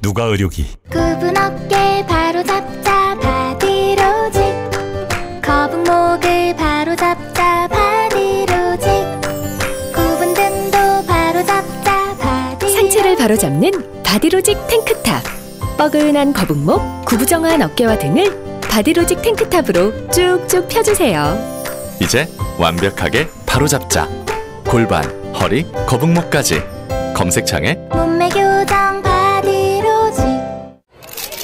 누가 의료기? 굽은 어깨 바로 잡자 바디로직. 거북목을 바로 잡자 바디로직. 굽은 등도 바로 잡자 바디 상체를 바로 잡는 바디로직 탱크탑. 뻐근한 거북목, 구부정한 어깨와 등을 바디로직 탱크탑으로 쭉쭉 펴주세요. 이제 완벽하게 바로 잡자. 골반, 허리, 거북목까지. 검색창에 몸매 교정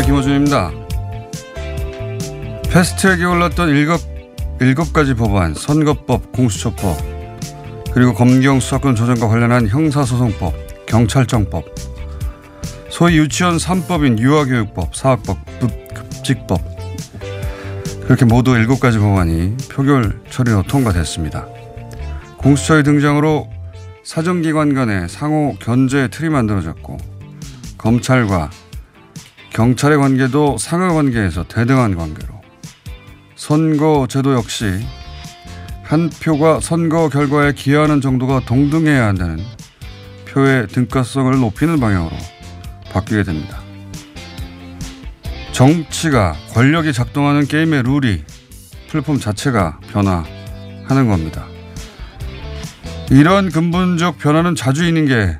안녕하세요. 김호준입니다. 패스트트랙에 올랐던 일곱, 일곱 가지 법안, 선거법, 공수처법, 그리고 검경 수사권 조정과 관련한 형사소송법, 경찰청법, 소위 유치원 3법인 유아교육법, 사학법, 급직법, 그렇게 모두 일곱 가지 법안이 표결 처리로 통과됐습니다. 공수처의 등장으로 사정기관 간의 상호 견제 틀이 만들어졌고, 검찰과 경찰의 관계도 상하 관계에서 대등한 관계로 선거 제도 역시 한 표가 선거 결과에 기여하는 정도가 동등해야 한다는 표의 등가성을 높이는 방향으로 바뀌게 됩니다. 정치가 권력이 작동하는 게임의 룰이 플랫폼 자체가 변화하는 겁니다. 이런 근본적 변화는 자주 있는 게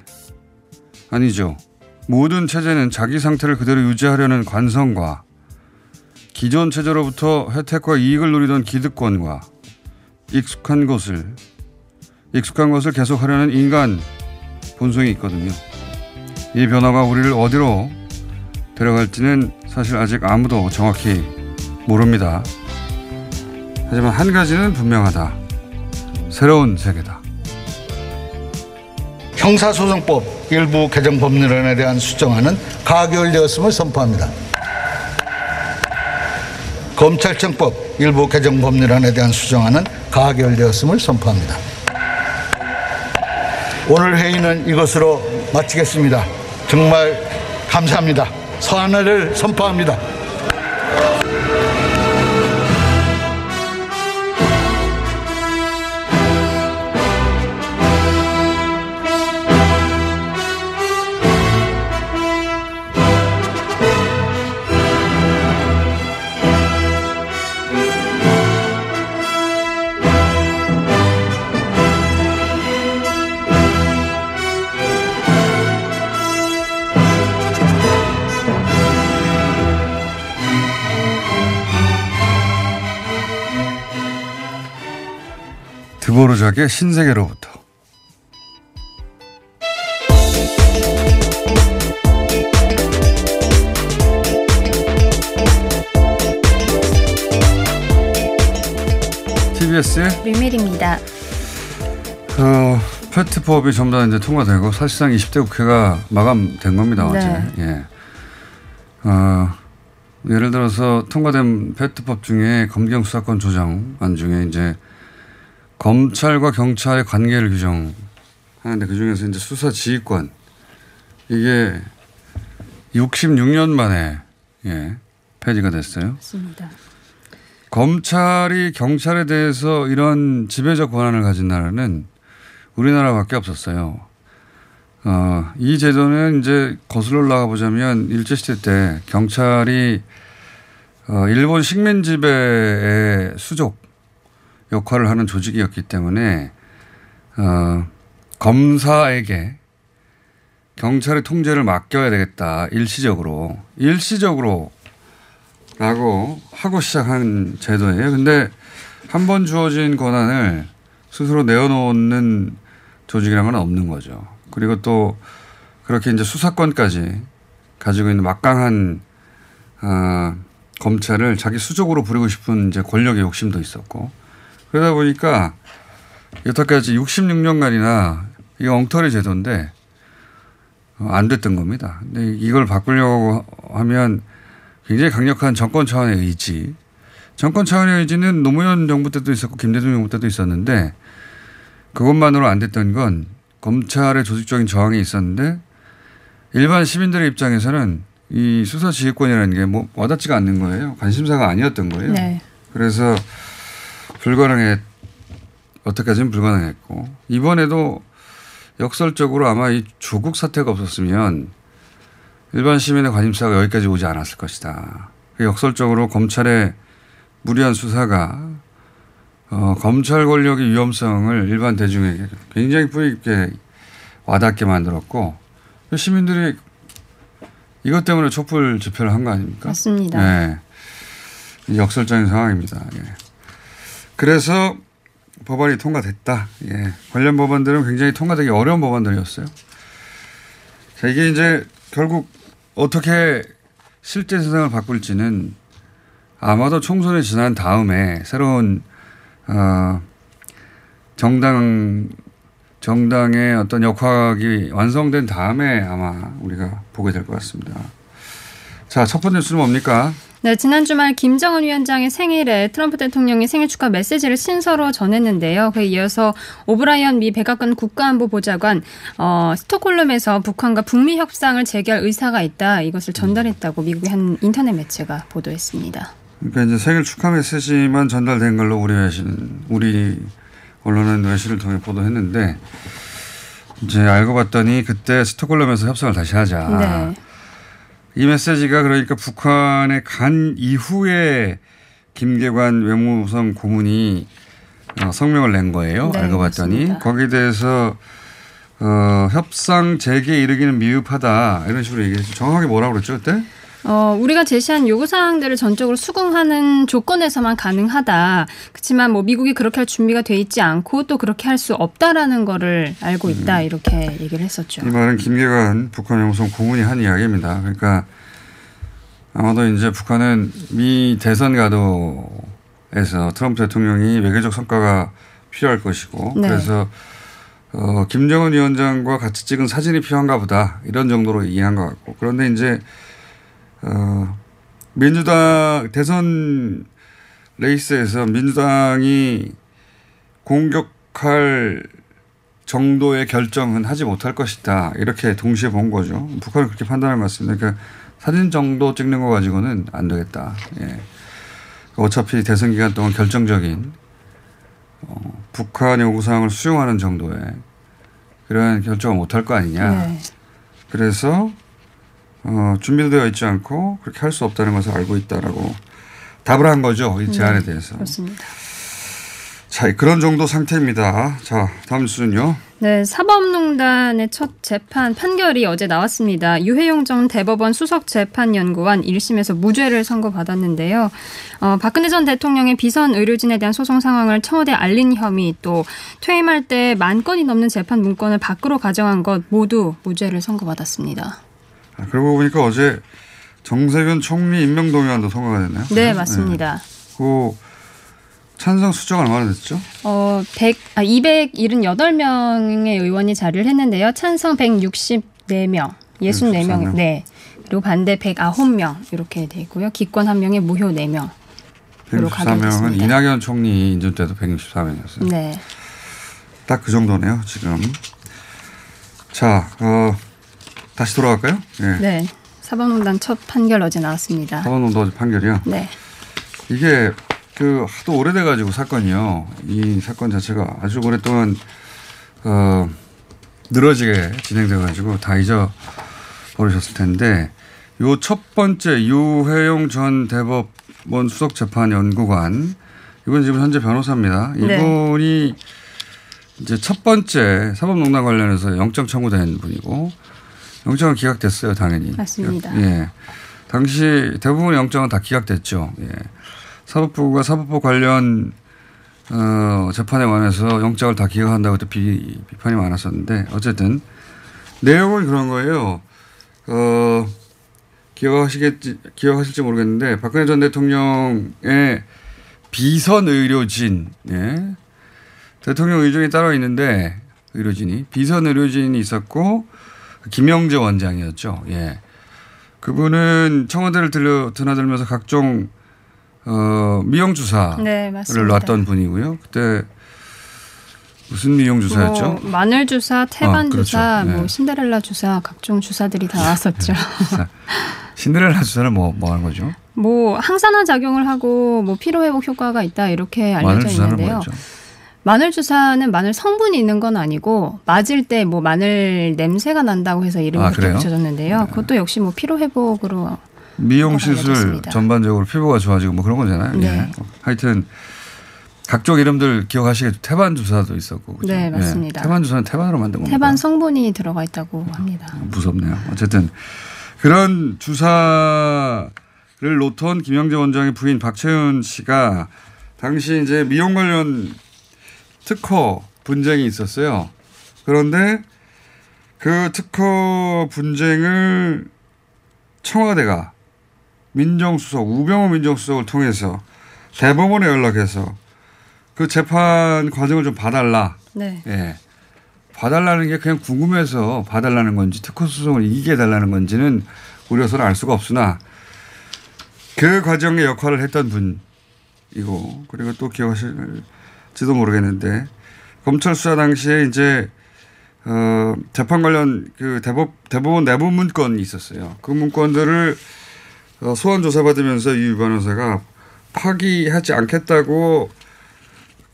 아니죠. 모든 체제는 자기 상태를 그대로 유지하려는 관성과 기존 체제로부터 혜택과 이익을 누리던 기득권과 익숙한 것을 익숙한 것을 계속하려는 인간 본성이 있거든요. 이 변화가 우리를 어디로 데려갈지는 사실 아직 아무도 정확히 모릅니다. 하지만 한 가지는 분명하다. 새로운 세계다. 형사소송법 일부 개정 법률안에 대한 수정안은 가결되었음을 선포합니다. 검찰청법 일부 개정 법률안에 대한 수정안은 가결되었음을 선포합니다. 오늘 회의는 이것으로 마치겠습니다. 정말 감사합니다. 서한을 선포합니다. 드보르작의 신세계로부터 TBS의 류밀입니다. 어, 페트법이 전부 다 이제 통과되고 사실상 20대 국회가 마감된 겁니다. 네. 어제. 예. 어, 예를 들어서 통과된 페트법 중에 검경 수사권 조정안 중에 이제 검찰과 경찰의 관계를 규정하는데 그 중에서 이제 수사 지휘권 이게 66년 만에 예, 폐지가 됐어요. 맞습니다. 검찰이 경찰에 대해서 이런 지배적 권한을 가진 나라는 우리나라밖에 없었어요. 어, 이 제도는 이제 거슬러 올라가 보자면 일제시대 때 경찰이 어, 일본 식민 지배의 수족 역할을 하는 조직이었기 때문에 어, 검사에게 경찰의 통제를 맡겨야 되겠다. 일시적으로. 일시적으로 라고 하고 시작한 제도예요. 근데 한 번 주어진 권한을 스스로 내어놓는 조직이란 건 없는 거죠. 그리고 또 그렇게 이제 수사권까지 가지고 있는 막강한 아, 검찰을 자기 수족으로 부리고 싶은 이제 권력의 욕심도 있었고 그러다 보니까 여태까지 66년간이나 이게 엉터리 제도인데 어, 안 됐던 겁니다. 근데 이걸 바꾸려고 하면 굉장히 강력한 정권 차원의 의지. 정권 차원의 의지는 노무현 정부 때도 있었고 김대중 정부 때도 있었는데 그것만으로 안 됐던 건 검찰의 조직적인 저항이 있었는데 일반 시민들의 입장에서는 이 수사 지휘권이라는 게 뭐 와닿지가 않는 거예요. 관심사가 아니었던 거예요. 네. 그래서 불가능해 어떻게까지는 불가능했고 이번에도 역설적으로 아마 이 조국 사태가 없었으면 일반 시민의 관심사가 여기까지 오지 않았을 것이다. 그 역설적으로 검찰의 무리한 수사가 어, 검찰 권력의 위험성을 일반 대중에게 굉장히 뿌리 깊게 와닿게 만들었고 시민들이 이것 때문에 촛불 집회를 한 거 아닙니까? 맞습니다. 네. 역설적인 상황입니다. 예. 그래서 법안이 통과됐다. 예. 관련 법안들은 굉장히 통과되기 어려운 법안들이었어요. 자, 이게 이제 결국 어떻게 실제 세상을 바꿀지는 아마도 총선이 지난 다음에 새로운 어, 정당 정당의 어떤 역학이 완성된 다음에 아마 우리가 보게 될 것 같습니다. 자, 첫 번째 뉴스는 뭡니까? 네, 지난 주말 김정은 위원장의 생일에 트럼프 대통령이 생일 축하 메시지를 신서로 전했는데요. 그에 이어서 오브라이언 미 백악관 국가안보 보좌관 어, 스톡홀름에서 북한과 북미 협상을 재개할 의사가 있다. 이것을 전달했다고 미국의 한 인터넷 매체가 보도했습니다. 그러니까 이제 생일 축하 메시지만 전달된 걸로 우리 외신, 우리 언론은 외신을 통해 보도했는데 이제 알고 봤더니 그때 스톡홀름에서 협상을 다시 하자. 네. 이 메시지가 그러니까 북한에 간 이후에 김계관 외무성 고문이 어, 성명을 낸 거예요. 네, 알고 봤더니 맞습니다. 거기에 대해서 어, 협상 재개에 이르기는 미흡하다 이런 식으로 얘기했죠. 정확하게 뭐라고 그랬죠 그때? 어, 우리가 제시한 요구 사항들을 전적으로 수긍하는 조건에서만 가능하다. 그렇지만 뭐 미국이 그렇게 할 준비가 돼 있지 않고 또 그렇게 할 수 없다라는 거를 알고 있다. 이렇게 얘기를 했었죠. 이 말은 김계관 북한 외무성 고문이 한 이야기입니다. 그러니까 아마도 이제 북한은 미 대선 가도에서 트럼프 대통령이 외교적 성과가 필요할 것이고 네. 그래서 어, 김정은 위원장과 같이 찍은 사진이 필요한가 보다 이런 정도로 이해한 것 같고 그런데 이제 어, 민주당 대선 레이스에서 민주당이 공격할 정도의 결정은 하지 못할 것이다. 이렇게 동시에 본 거죠. 북한은 그렇게 판단한 것 같습니다. 그러니까 사진 정도 찍는 거 가지고는 안 되겠다. 예. 어차피 대선 기간 동안 결정적인 어, 북한 요구사항을 수용하는 정도의 그런 결정을 못할 거 아니냐. 네. 그래서 어, 준비되어 있지 않고 그렇게 할 수 없다는 것을 알고 있다라고 답을 한 거죠. 이 제안에 네, 대해서. 그렇습니다. 자, 그런 정도 상태입니다. 자, 다음 뉴스는요. 네, 사법농단의 첫 재판 판결이 어제 나왔습니다. 유해용 전 대법원 수석 재판연구원 1심에서 무죄를 선고받았는데요. 어, 박근혜 전 대통령의 비선 의료진에 대한 소송 상황을 청와대에 알린 혐의 또 퇴임할 때 만 건이 넘는 재판 문건을 밖으로 가져간 것 모두 무죄를 선고받았습니다. 아, 그러고 보니까 어제 정세균 총리 임명 동의안도 통과가 됐나요? 네, 맞습니다. 그 찬성 수정 얼마나 됐죠? 어, 100, 아, 278명의 의원이 자리를 했는데요. 찬성 164명, 64명, 164명. 네. 그리고 반대 109명 이렇게 돼 있고요. 기권 한 명에 무효 4명. 으로 164명은 가결됐습니다. 이낙연 총리 인준 때도 164명이었어요. 네. 딱 그 정도네요, 지금. 자, 어, 다시 돌아갈까요? 예. 네. 사법농단 첫 판결 어제 나왔습니다. 사법농단 판결이요. 네. 이게 그 하도 오래돼 가지고 사건이요. 이 사건 자체가 아주 오랫동안 어 늘어지게 진행돼 가지고 다 잊어 버리셨을 텐데 요 첫 번째 유해용 전 대법원 수석 재판 연구관 이분 지금 현재 변호사입니다. 네. 이분이 이제 첫 번째 사법농단 관련해서 영장 청구된 분이고 영장은 기각됐어요, 당연히. 맞습니다. 예. 당시 대부분 영장은 다 기각됐죠. 예. 사법부가 사법부 관련 어, 재판에 관해서 영장을 다 기각한다고 또 비, 비판이 많았었는데 어쨌든 내용은 그런 거예요. 어, 기억하시겠지, 기억하실지 모르겠는데 박근혜 전 대통령의 비선 의료진, 예. 대통령 의중이 따로 있는데 의료진이 비선 의료진이 있었고 김영재 원장이었죠. 예. 그분은 청와대를 들려 드나들면서 각종 어, 미용 주사를 네. 놨던 분이고요. 그때 무슨 미용 주사였죠? 뭐 마늘 주사, 태반 아, 그렇죠. 주사, 네. 뭐 신데렐라 주사, 각종 주사들이 다 나왔었죠. 자, 신데렐라 주사는 뭐, 뭐 하는 거죠? 뭐 항산화 작용을 하고 뭐 피로 회복 효과가 있다 이렇게 알려져 있는데요. 뭐였죠? 마늘 주사는 마늘 성분이 있는 건 아니고 맞을 때 뭐 마늘 냄새가 난다고 해서 이름이 아, 그렇게? 붙여졌는데요. 그것도 역시 뭐 피로 회복으로 미용 시술 알려졌습니다. 전반적으로 피부가 좋아지고 뭐 그런 거잖아요. 네. 예. 하여튼 각종 이름들 기억하시겠죠. 태반 주사도 있었고. 그죠? 네, 예. 맞습니다. 태반 주사는 태반으로 만든 겁니다. 태반 성분이 들어가 있다고 합니다. 무섭네요. 어쨌든 그런 주사를 놓던 김영재 원장의 부인 박채윤 씨가 당시 이제 미용 관련 특허 분쟁이 있었어요. 그런데 그 특허 분쟁을 청와대가 민정수석 우병우 민정수석을 통해서 대법원에 연락해서 그 재판 과정을 좀 봐달라. 네. 예. 봐달라는 게 그냥 궁금해서 봐달라는 건지 특허 소송을 이기게 해달라는 건지는 우려서는 알 수가 없으나 그 과정의 역할을 했던 분이고 그리고 또 기억하실 지도 모르겠는데 검찰 수사 당시에 이제 어, 재판 관련 그 대법, 대법원 내부 문건이 있었어요. 그 문건들을 어, 소환 조사받으면서 유 변호사가 파기하지 않겠다고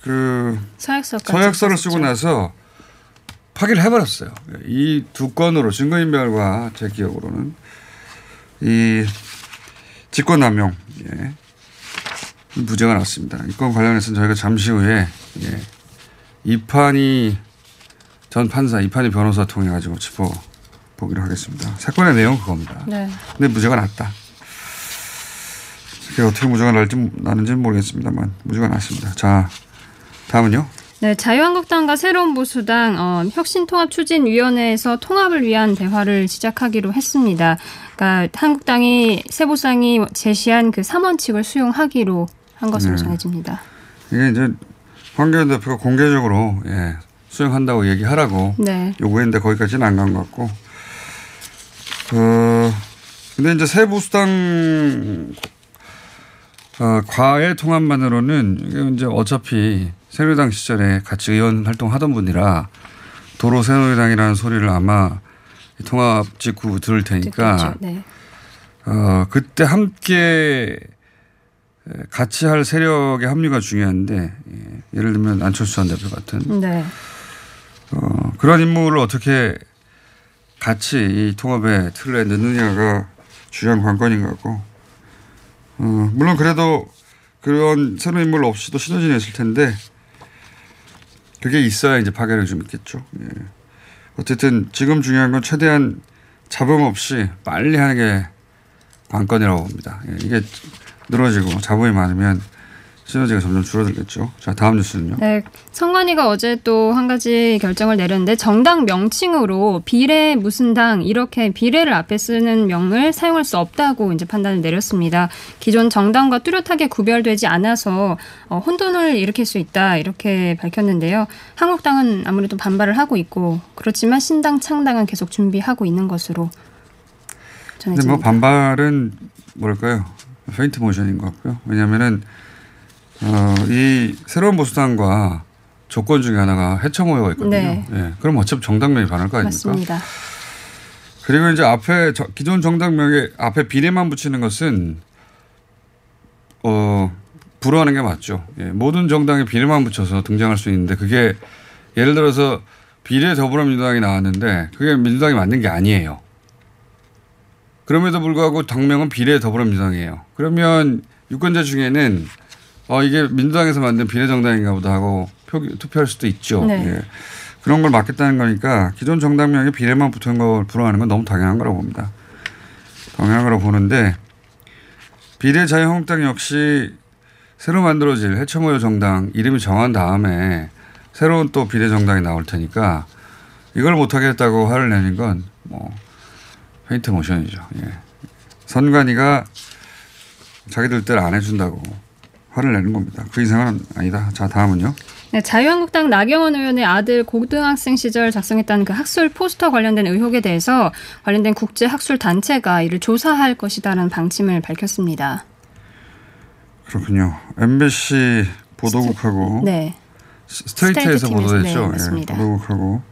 그 서약서를 쓰고. 나서 파기를 해버렸어요. 이 두 건으로 증거인멸과 제 기억으로는 이 직권남용 예. 무죄가 났습니다. 이 건 관련해서는 저희가 잠시 후에 예. 이판이 전 판사 이판이 변호사 통해 가지고 짚어 보기로 하겠습니다. 사건의 내용은 그겁니다. 네. 근데 무죄가 났다. 그게 어떻게 무죄가 날지 나는지는 모르겠습니다만 무죄가 났습니다. 자 다음은요. 네, 자유한국당과 새로운 보수당 어, 혁신통합 추진위원회에서 통합을 위한 대화를 시작하기로 했습니다. 그러니까 한국당이 새보상이 제시한 그 3원칙을 수용하기로 한 것으로 네. 정해집니다. 이게 이제 황교안 대표가 공개적으로 예, 수용한다고 얘기하라고 네. 요구했는데 거기까지는 안 간 것 같고. 어, 근데 이제 새 보수당 어, 과외 통합만으로는 이게 이제 어차피 새누리당 시절에 같이 의원 활동하던 분이라 도로 새누리당이라는 소리를 아마 이 통합 직후 들을 테니까. 네. 어, 그때 함께 같이 할 세력의 합류가 중요한데 예, 예를 들면 안철수 전 대표 같은 네. 어, 그런 인물을 어떻게 같이 이 통합의 틀에 넣느냐가 중요한 관건인 것 같고 어, 물론 그래도 그런 새로운 인물 없이도 시너지는 있을 텐데 그게 있어야 이제 파괴력이 좀 있겠죠. 예. 어쨌든 지금 중요한 건 최대한 잡음 없이 빨리 하는 게 관건이라고 봅니다. 예, 이게 늘어지고 잡음이 많으면 시너지가 점점 줄어들겠죠. 자, 다음 뉴스는요. 네, 선관위가 어제 또 한 가지 결정을 내렸는데 정당 명칭으로 비례 무슨 당 이렇게 비례를 앞에 쓰는 명을 사용할 수 없다고 이제 판단을 내렸습니다. 기존 정당과 뚜렷하게 구별되지 않아서 어, 혼돈을 일으킬 수 있다 이렇게 밝혔는데요. 한국당은 아무래도 반발을 하고 있고 그렇지만 신당 창당은 계속 준비하고 있는 것으로 근데 전해집니다. 뭐 반발은 뭐랄까요? 페인트 모션인 것 같고요. 왜냐면은 어, 이 새로운 보수당과 조건 중에 하나가 해청 모여가 있거든요. 네. 예. 그럼 어차피 정당명이 반할 거 아닙니까? 맞습니다. 그리고 이제 앞에 저- 기존 정당명에 앞에 비례만 붙이는 것은 어 불허하는 게 맞죠. 예, 모든 정당에 비례만 붙여서 등장할 수 있는데 그게 예를 들어서 비례 더불어민주당이 나왔는데 그게 민주당이 만든 게 아니에요. 그럼에도 불구하고 당명은 비례 더불어민주당이에요. 그러면 유권자 중에는 어 이게 민주당에서 만든 비례 정당인가 보다 하고 표, 투표할 수도 있죠. 네. 예. 그런 걸 막겠다는 거니까 기존 정당명에 비례만 붙은 걸 불허하는 건 너무 당연한 거라고 봅니다. 당연한 거라고 보는데 비례 자유한국당 역시 새로 만들어질 해처모여 정당 이름이 정한 다음에 새로운 또 비례 정당이 나올 테니까 이걸 못하겠다고 화를 내는 건뭐 페인트 모션이죠. 예. 선관위가 자기들 뜻안 해준다고 화를 내는 겁니다. 그 이상은 아니다. 자 다음은요. 네, 자유한국당 나경원 의원의 아들 고등학생 시절 작성했다는 그 학술 포스터 관련된 의혹에 대해서 관련된 국제 학술 단체가 이를 조사할 것이다라는 방침을 밝혔습니다. 그렇군요. MBC 보도국하고 네. 스- 스트레이트에서 스트레이트 보도됐죠. 팀에서, 네, 예. 보도국하고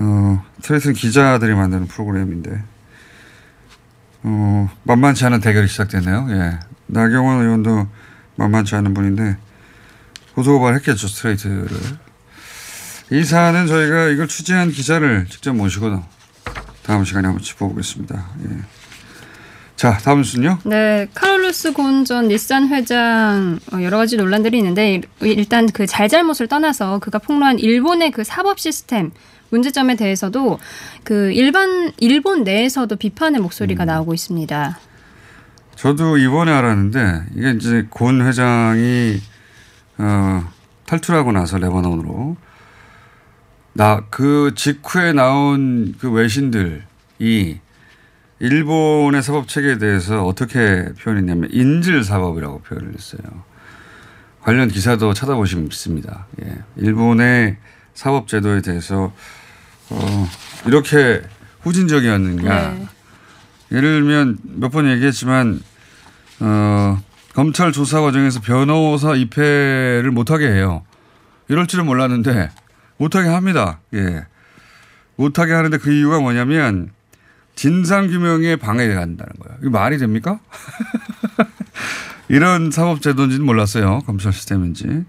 어, 스트레이트는 기자들이 만드는 프로그램인데 어, 만만치 않은 대결이 시작됐네요. 예. 나경원 의원도 만만치 않은 분인데 고소고발 했겠죠 스트레이트를. 이 사안은 저희가 이걸 취재한 기자를 직접 모시고 다음 시간에 한번 짚어보겠습니다. 예. 자 다음 순요. 네, 카를로스 곤 전 닛산 회장 어, 여러 가지 논란들이 있는데 일- 일단 그 잘잘못을 떠나서 그가 폭로한 일본의 그 사법 시스템 문제점에 대해서도 그 일반 일본 내에서도 비판의 목소리가 나오고 있습니다. 저도 이번에 알았는데 이게 이제 곤 회장이 어, 탈출하고 나서 레바논으로 나 그 직후에 나온 그 외신들이 일본의 사법 체계에 대해서 어떻게 표현했냐면 인질 사법이라고 표현을 했어요. 관련 기사도 찾아보시면 있습니다. 예. 일본의 사법 제도에 대해서 어, 이렇게 후진적이었는가. 네. 예를 들면 몇 번 얘기했지만 어, 검찰 조사 과정에서 변호사 입회를 못하게 해요. 이럴 줄은 몰랐는데 못하게 합니다. 예. 못하게 하는데 그 이유가 뭐냐면 진상규명에 방해가 된다는 거예요. 이게 말이 됩니까? 이런 사법제도인지는 몰랐어요. 검찰 시스템인지.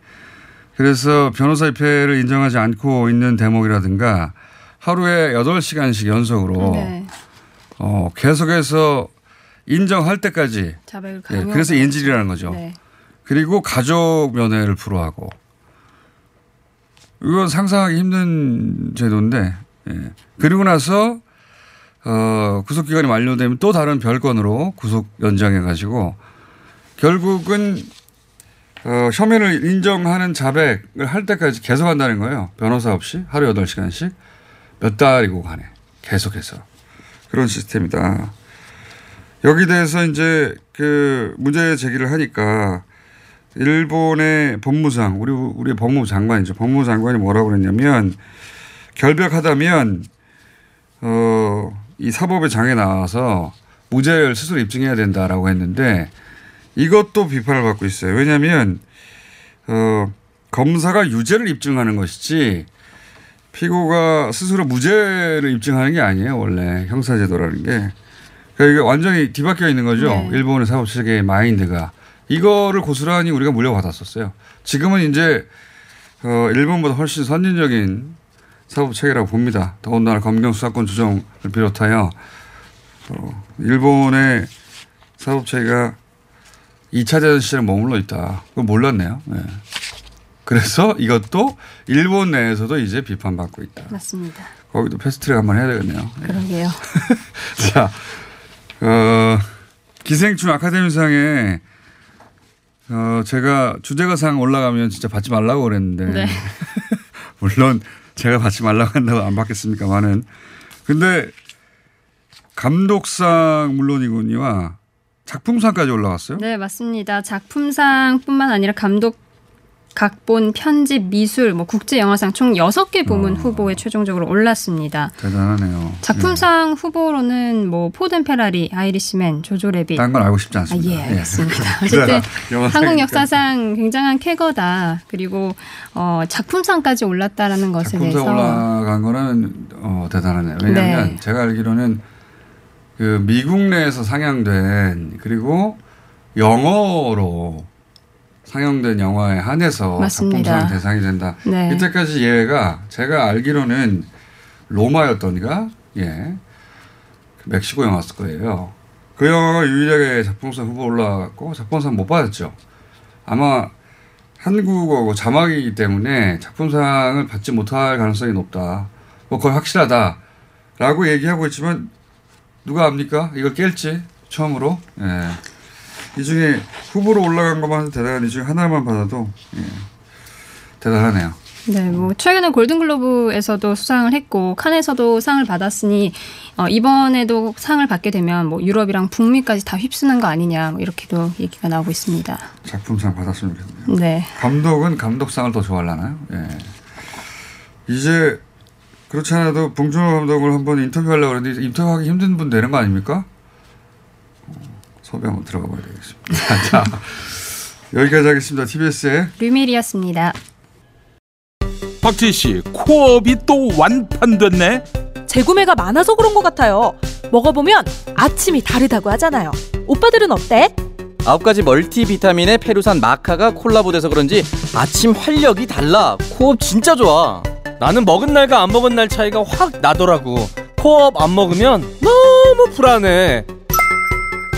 그래서 변호사 입회를 인정하지 않고 있는 대목이라든가 하루에 8시간씩 연속으로 네. 어, 계속해서 인정할 때까지 자백을 예, 그래서 인질이라는 거죠. 네. 그리고 가족 면회를 불허하고 이건 상상하기 힘든 제도인데 예. 그리고 나서 어, 구속 기간이 만료되면 또 다른 별건으로 구속 연장해 가지고 결국은 어, 혐의를 인정하는 자백을 할 때까지 계속 한다는 거예요. 변호사 없이 하루 8시간씩 몇 달이고 간에 계속해서 그런 시스템이다. 여기 대해서 이제 그 문제 제기를 하니까 일본의 법무상 우리 우리 법무부 장관이죠. 법무부 장관이 뭐라고 그랬냐면 결백하다면 어, 이 사법의 장에 나와서 무죄를 스스로 입증해야 된다라고 했는데 이것도 비판을 받고 있어요. 왜냐하면 어, 검사가 유죄를 입증하는 것이지 피고가 스스로 무죄를 입증하는 게 아니에요. 원래 형사제도라는 게. 그러니까 이게 완전히 뒤바뀌어 있는 거죠. 네. 일본의 사법 체계의 마인드가. 이거를 고스란히 우리가 물려받았었어요. 지금은 이제 어, 일본보다 훨씬 선진적인 사법 체계라고 봅니다. 더군다나 검경 수사권 조정을 비롯하여 어, 일본의 사법 체계가 2차 대전 시절에 머물러 있다. 그거 몰랐네요. 네. 그래서 이것도 일본 내에서도 이제 비판받고 있다. 맞습니다. 거기도 패스트트랙 한번 해야 되겠네요. 네. 그러게요. 자, 어, 기생충 아카데미상에 어, 제가 주제가상 올라가면 진짜 받지 말라고 그랬는데. 네. 물론 제가 받지 말라고 한다고 안 받겠습니까만은. 근데 감독상 물론이군요. 작품상까지 올라갔어요? 네, 맞습니다. 작품상뿐만 아니라 감독 각본, 편집, 미술, 뭐 국제 영화상 총 6개 부문 후보에 최종적으로 올랐습니다. 대단하네요. 작품상 후보로는 뭐 포든 페라리, 아이리시맨, 조조 레빗. 딴건 알고 싶지 아, 않습니다. 예, 알겠습니다. 예. 어쨌든. 한국 역사상 굉장한 쾌거다. 그리고 어, 작품상까지 올랐다라는 것에 작품상 대해서 올라간 거는 어, 대단하네요. 왜냐하면 네. 제가 알기로는 그 미국 내에서 상영된 그리고 영어로 상영된 영화에 한해서 맞습니다. 작품상 대상이 된다. 네. 이때까지 예외가 제가 알기로는 로마였던가 예그 멕시코 영화였을 거예요. 그 영화가 유일하게 작품상 후보 올라갔고 작품상 못 받았죠. 아마 한국어고 자막이기 때문에 작품상을 받지 못할 가능성이 높다. 뭐 거의 확실하다라고 얘기하고 있지만 누가 압니까? 이걸 깰지 처음으로. 예. 이 중에 후보로 올라간 것만 해도 대단한 이 중에 하나만 받아도 예. 대단하네요. 네, 뭐 최근에 골든글로브에서도 수상을 했고 칸에서도 상을 받았으니 어, 이번에도 상을 받게 되면 뭐 유럽이랑 북미까지 다 휩쓰는 거 아니냐 뭐 이렇게도 얘기가 나오고 있습니다. 작품상 받았으면 좋겠네요. 네, 감독은 감독상을 더 좋아하려나요? 예. 이제 그렇지 않아도 봉준호 감독을 한번 인터뷰하려고 그랬는데 인터뷰하기 힘든 분 되는 거 아닙니까? 어, 섭외 한번 들어가 봐야 되겠습니다. 자, 여기까지 하겠습니다. TBS의 류밀이었습니다. 박지희 씨, 코업이 또 완판됐네. 재구매가 많아서 그런 것 같아요. 먹어보면 아침이 다르다고 하잖아요. 오빠들은 어때? 아홉 가지 멀티비타민에 페루산 마카가 콜라보돼서 그런지 아침 활력이 달라. 코업 진짜 좋아. 나는 먹은 날과 안 먹은 날 차이가 확 나더라고. 코업 안 먹으면 너무 불안해.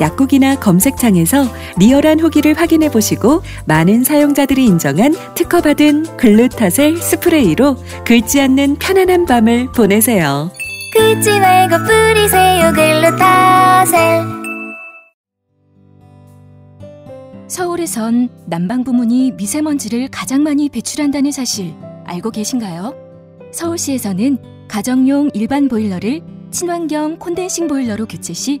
약국이나 검색창에서 리얼한 후기를 확인해 보시고 많은 사용자들이 인정한 특허받은 글루타셀 스프레이로 긁지 않는 편안한 밤을 보내세요. 긁지 말고 뿌리세요 글루타셀 서울에선 난방 부문이 미세먼지를 가장 많이 배출한다는 사실 알고 계신가요? 서울시에서는 가정용 일반 보일러를 친환경 콘덴싱 보일러로 교체 시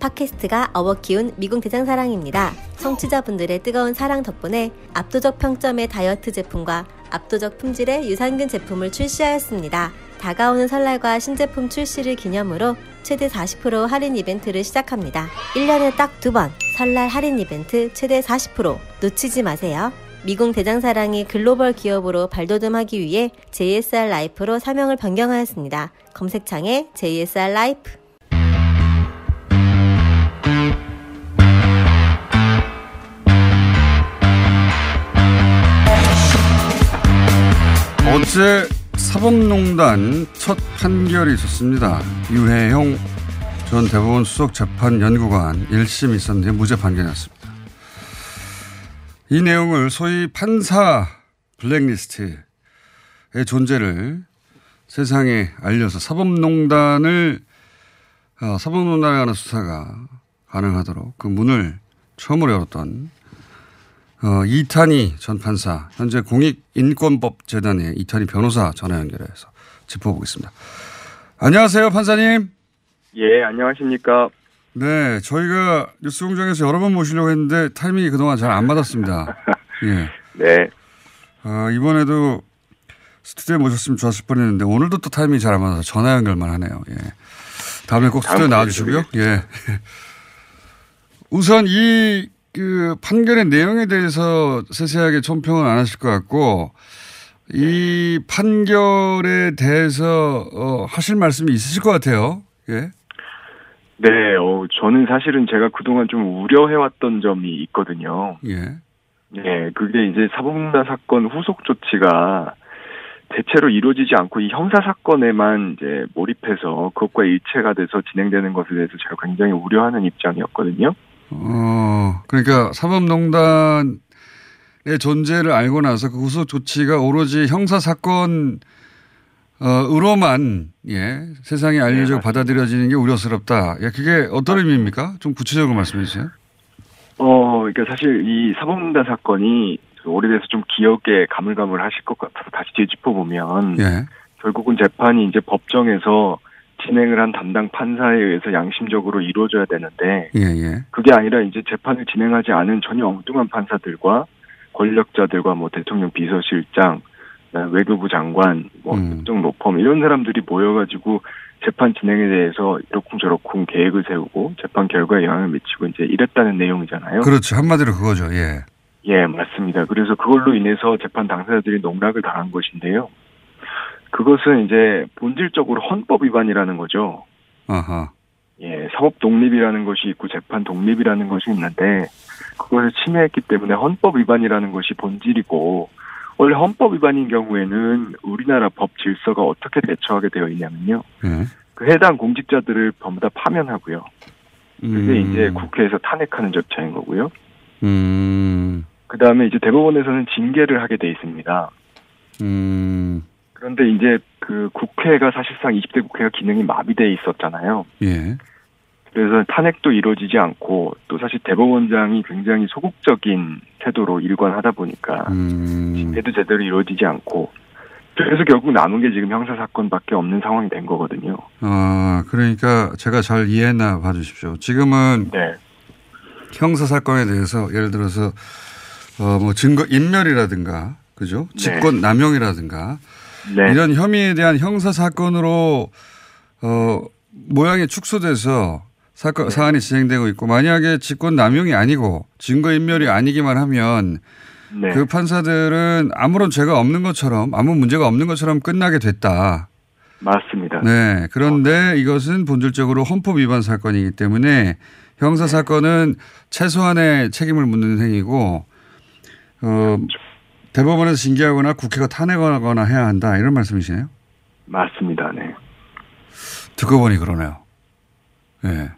팟캐스트가 업어 키운 미궁 대장사랑입니다. 청취자분들의 뜨거운 사랑 덕분에 압도적 평점의 다이어트 제품과 압도적 품질의 유산균 제품을 출시하였습니다. 다가오는 설날과 신제품 출시를 기념으로 최대 40% 할인 이벤트를 시작합니다. 1년에 딱 두 번 설날 할인 이벤트 최대 40% 놓치지 마세요. 미궁 대장사랑이 글로벌 기업으로 발돋움하기 위해 JSR 라이프로 사명을 변경하였습니다. 검색창에 JSR 라이프 어제 사법농단 첫 판결이 있었습니다. 유해용 전 대법원 수석 재판 연구관 1심 있었는데 무죄 판결이 났습니다. 이 내용을 소위 판사 블랙리스트의 존재를 세상에 알려서 사법농단을 어, 사법농단에 관한 수사가 가능하도록 그 문을 처음으로 열었던 어, 이탄희 전 판사, 현재 공익인권법재단의 이탄희 변호사 전화 연결해서 짚어보겠습니다. 안녕하세요, 판사님. 예, 안녕하십니까. 네, 저희가 뉴스 공장에서 여러 번 모시려고 했는데 타이밍이 그동안 잘 안 맞았습니다. 예. 네. 어, 이번에도 스튜디오에 모셨으면 좋았을 뻔 했는데 오늘도 또 타이밍이 잘 안 맞아서 전화 연결만 하네요. 예. 다음에 꼭 스튜디오에 나와주시고요. 예. 우선 이 그 판결의 내용에 대해서 세세하게 총평은 안 하실 것 같고 이 판결에 대해서 어, 하실 말씀이 있으실 것 같아요. 예. 네, 어, 저는 사실은 제가 그동안 좀 우려해왔던 점이 있거든요. 예. 예, 그게 이제 사법농단 사건 후속 조치가 대체로 이루어지지 않고 이 형사 사건에만 이제 몰입해서 그것과 일체가 돼서 진행되는 것에 대해서 제가 굉장히 우려하는 입장이었거든요. 어, 그러니까 사법농단의 존재를 알고 나서 그 후속 조치가 오로지 형사 사건 어으로만 예 세상에 알려지고 받아들여지는 게 우려스럽다. 예, 그게 어떤 의미입니까? 좀 구체적으로 말씀해 주세요. 어, 그러니까 사실 이 사법농단 사건이 오래돼서 좀 기억에 가물가물하실 것 같아서 다시 되짚어 보면 예. 결국은 재판이 이제 법정에서 진행을 한 담당 판사에 의해서 양심적으로 이루어져야 되는데 예, 예. 그게 아니라 이제 재판을 진행하지 않은 전혀 엉뚱한 판사들과 권력자들과 뭐 대통령 비서실장, 외교부 장관, 뭐 특정 로펌 이런 사람들이 모여가지고 재판 진행에 대해서 이러쿵저러쿵 계획을 세우고 재판 결과에 영향을 미치고 이제 이랬다는 내용이잖아요. 그렇죠. 한마디로 그거죠. 예. 예, 맞습니다. 그래서 그걸로 인해서 재판 당사자들이 농락을 당한 것인데요. 그것은 이제 본질적으로 헌법 위반이라는 거죠. 아하. 예, 사법 독립이라는 것이 있고 재판 독립이라는 것이 있는데 그것을 침해했기 때문에 헌법 위반이라는 것이 본질이고 원래 헌법 위반인 경우에는 우리나라 법 질서가 어떻게 대처하게 되어 있냐면요. 예. 그 해당 공직자들을 전부 다 파면하고요. 그게 음. 이제 국회에서 탄핵하는 절차인 거고요. 음. 그 다음에 이제 대법원에서는 징계를 하게 돼 있습니다. 음. 그런데 이제 그 국회가 사실상 20대 국회가 기능이 마비돼 있었잖아요. 예. 그래서 탄핵도 이루어지지 않고 또 사실 대법원장이 굉장히 소극적인 태도로 일관하다 보니까 음. 징계도 제대로 이루어지지 않고 그래서 결국 남은 게 지금 형사 사건밖에 없는 상황이 된 거거든요. 아, 그러니까 제가 잘 이해했나 봐주십시오. 지금은 네. 형사 사건에 대해서 예를 들어서 어, 뭐 증거 인멸이라든가 그죠? 직권 남용이라든가 네. 이런 혐의에 대한 형사 사건으로 어, 모양이 축소돼서 사건 네. 사안이 진행되고 있고 만약에 직권 남용이 아니고 증거 인멸이 아니기만 하면 네. 그 판사들은 아무런 죄가 없는 것처럼 아무 문제가 없는 것처럼 끝나게 됐다. 맞습니다. 네. 그런데 이것은 본질적으로 헌법 위반 사건이기 때문에 형사 사건은 최소한의 책임을 묻는 행위고 어, 대법원에서 징계하거나 국회가 탄핵하거나 해야 한다 이런 말씀이시네요. 맞습니다. 네. 듣고 보니 그러네요. 예.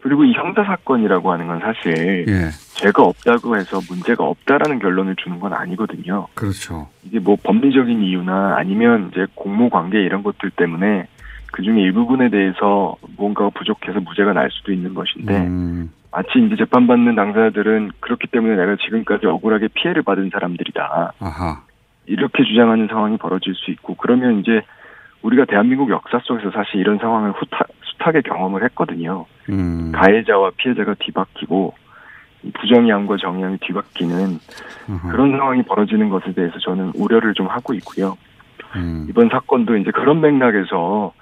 그리고 이 형사 사건이라고 하는 건 사실 예. 죄가 없다고 해서 문제가 없다라는 결론을 주는 건 아니거든요. 그렇죠. 이게 뭐 법리적인 이유나 아니면 이제 공모 관계 이런 것들 때문에 그 중에 일부분에 대해서 무언가가 부족해서 무죄가 날 수도 있는 것인데 음. 마치 이제 재판받는 당사자들은 그렇기 때문에 내가 지금까지 억울하게 피해를 받은 사람들이다. 아하. 이렇게 주장하는 상황이 벌어질 수 있고 그러면 이제 우리가 대한민국 역사 속에서 사실 이런 상황을 후타, 숱하게 경험을 했거든요. 음. 가해자와 피해자가 뒤바뀌고 이 부정의함과 정의함이 뒤바뀌는 그런 상황이 벌어지는 것에 대해서 저는 우려를 좀 하고 있고요. 음. 이번 사건도 이제 그런 맥락에서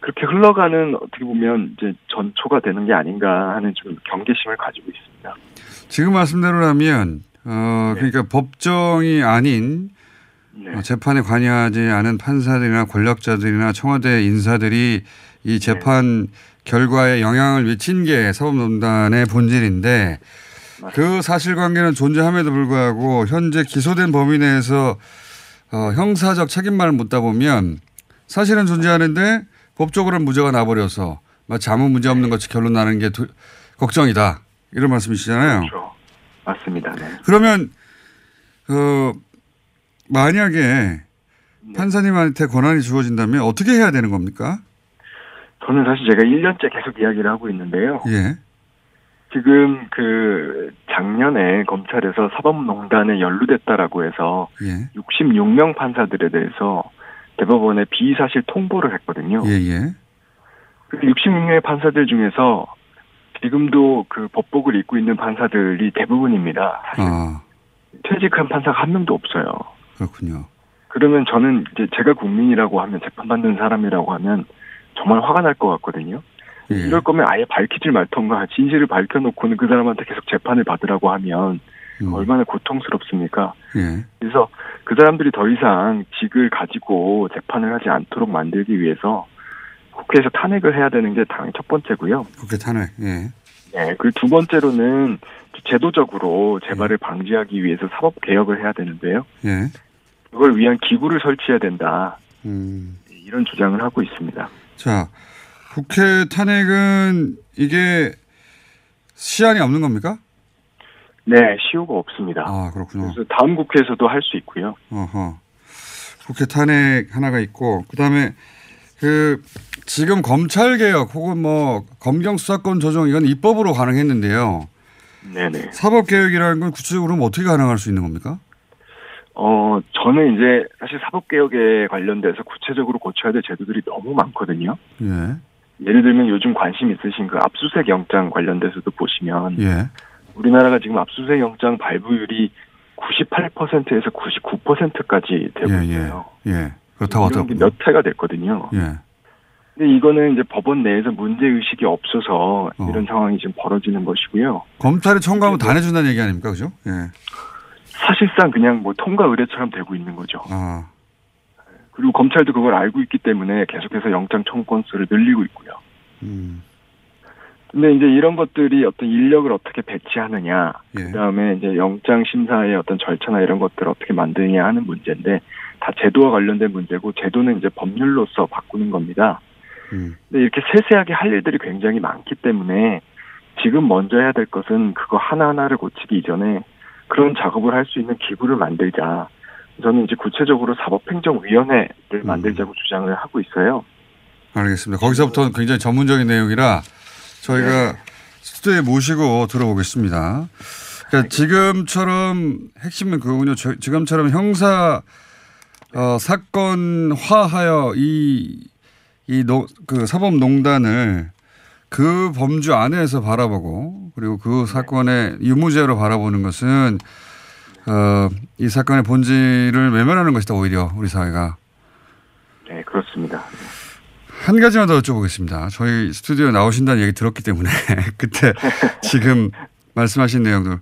그렇게 흘러가는 어떻게 보면 이제 전초가 되는 게 아닌가 하는 좀 경계심을 가지고 있습니다. 지금 말씀대로라면 어 그러니까 법정이 아닌 어, 재판에 관여하지 않은 판사들이나 권력자들이나 청와대 인사들이 이 재판 결과에 영향을 미친 게 사법농단의 본질인데 그 사실관계는 존재함에도 불구하고 현재 기소된 범위 내에서 어, 형사적 책임만을 묻다 보면 사실은 존재하는데 법적으로는 무죄가 나버려서 마치 아무 문제 없는 것이 결론 나는 게 두, 걱정이다 이런 말씀이시잖아요. 그렇죠. 맞습니다. 네. 그러면 어 만약에 판사님한테 권한이 주어진다면 어떻게 해야 되는 겁니까? 저는 사실 제가 1년째 계속 이야기를 하고 있는데요. 예. 지금 그 작년에 검찰에서 사법농단에 연루됐다라고 해서 예. 66명 판사들에 대해서 대법원에 비사실 통보를 했거든요. 예, 예. 그 66명의 판사들 중에서 지금도 그 법복을 입고 있는 판사들이 대부분입니다. 사실 아, 퇴직한 판사가 한 명도 없어요. 그렇군요. 그러면 저는 이제 제가 국민이라고 하면 재판받는 사람이라고 하면 정말 화가 날 것 같거든요. 이럴 거면 아예 밝히질 말던가 진실을 밝혀놓고는 그 사람한테 계속 재판을 받으라고 하면 얼마나 고통스럽습니까? 예. 그래서 그 사람들이 더 이상 직을 가지고 재판을 하지 않도록 만들기 위해서 국회에서 탄핵을 해야 되는 게 당연히 첫 번째고요. 국회 탄핵. 예. 네, 그리고 두 번째로는 제도적으로 재발을 방지하기 위해서 사법 개혁을 해야 되는데요. 예. 그걸 위한 기구를 설치해야 된다. 음. 이런 주장을 하고 있습니다. 자, 국회 탄핵은 이게 시한이 없는 겁니까? 네, 시효가 없습니다. 아, 그렇군요. 그래서 다음 국회에서도 할 수 있고요. 어허. 국회 탄핵 하나가 있고 그다음에 그 지금 검찰 개혁 혹은 뭐 검경 수사권 조정 이건 입법으로 가능했는데요. 네네. 사법 개혁이라는 건 구체적으로 어떻게 가능할 수 있는 겁니까? 어, 저는 이제 사실 사법 개혁에 관련돼서 구체적으로 고쳐야 될 제도들이 너무 많거든요. 예. 예를 들면 요즘 관심 있으신 그 압수수색 영장 관련돼서도 보시면 예. 우리나라가 지금 압수수색 영장 발부율이 98%에서 99%까지 되고 예, 있어요. 예. 예. 그렇다고 하더라고요. 몇 회가 됐거든요. 예. 근데 이거는 이제 법원 내에서 문제 의식이 없어서 어. 이런 상황이 지금 벌어지는 것이고요. 검찰이 청구하면 다 내준다는 얘기 아닙니까? 그죠? 예. 사실상 그냥 뭐 통과 의뢰처럼 되고 있는 거죠. 아. 그리고 검찰도 그걸 알고 있기 때문에 계속해서 영장 청구 건수를 늘리고 있고요. 음. 근데 이제 이런 것들이 어떤 인력을 어떻게 배치하느냐, 예. 그 다음에 이제 영장 심사의 어떤 절차나 이런 것들을 어떻게 만드느냐 하는 문제인데 다 제도와 관련된 문제고 제도는 이제 법률로서 바꾸는 겁니다. 음. 근데 이렇게 세세하게 할 일들이 굉장히 많기 때문에 지금 먼저 해야 될 것은 그거 하나하나를 고치기 이전에 그런 작업을 할 수 있는 기구를 만들자. 저는 이제 구체적으로 사법행정위원회를 만들자고 주장을 하고 있어요. 알겠습니다. 거기서부터는 굉장히 전문적인 내용이라 저희가 스튜디오에 모시고 들어보겠습니다. 그러니까 지금처럼 핵심은 그거군요. 저- 지금처럼 형사 어, 사건화하여 이, 이, 노, 그 사법농단을 그 범주 안에서 바라보고 그리고 그 사건의 유무죄로 바라보는 것은 어, 이 사건의 본질을 외면하는 것이다 오히려 우리 사회가 네, 그렇습니다. 한 가지만 더 여쭤보겠습니다. 저희 스튜디오에 나오신다는 얘기 들었기 때문에 그때 지금 말씀하신 내용들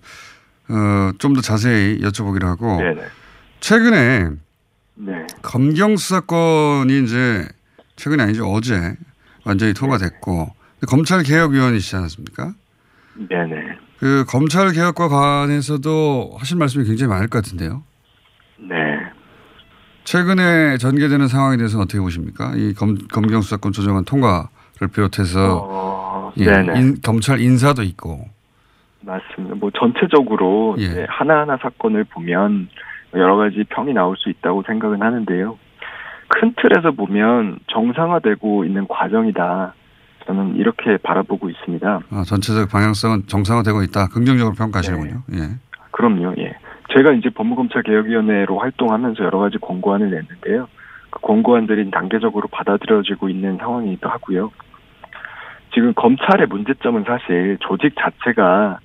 어, 좀 더 자세히 여쭤보기로 하고 네네. 최근에 네. 검경 수사권이 이제 최근이 아니죠 어제 완전히 통과됐고 검찰 개혁위원이시지 않습니까? 네네. 그 검찰 개혁과 관해서도 하실 말씀이 굉장히 많을 것 같은데요. 네. 최근에 전개되는 상황에 대해서는 어떻게 보십니까? 이 검, 검경 수사권 조정안 통과를 비롯해서 어, 예. 인- 검찰 인사도 있고 맞습니다. 뭐 전체적으로 예. 하나하나 사건을 보면 여러 가지 평이 나올 수 있다고 생각은 하는데요. 큰 틀에서 보면 정상화되고 있는 과정이다. 저는 이렇게 바라보고 있습니다. 아, 전체적 방향성은 정상화되고 있다. 긍정적으로 평가하시는군요. 네. 예. 그럼요, 예. 제가 이제 법무검찰개혁위원회로 활동하면서 여러 가지 권고안을 냈는데요. 그 권고안들이 단계적으로 받아들여지고 있는 상황이기도 하고요. 지금 검찰의 문제점은 사실 조직 자체가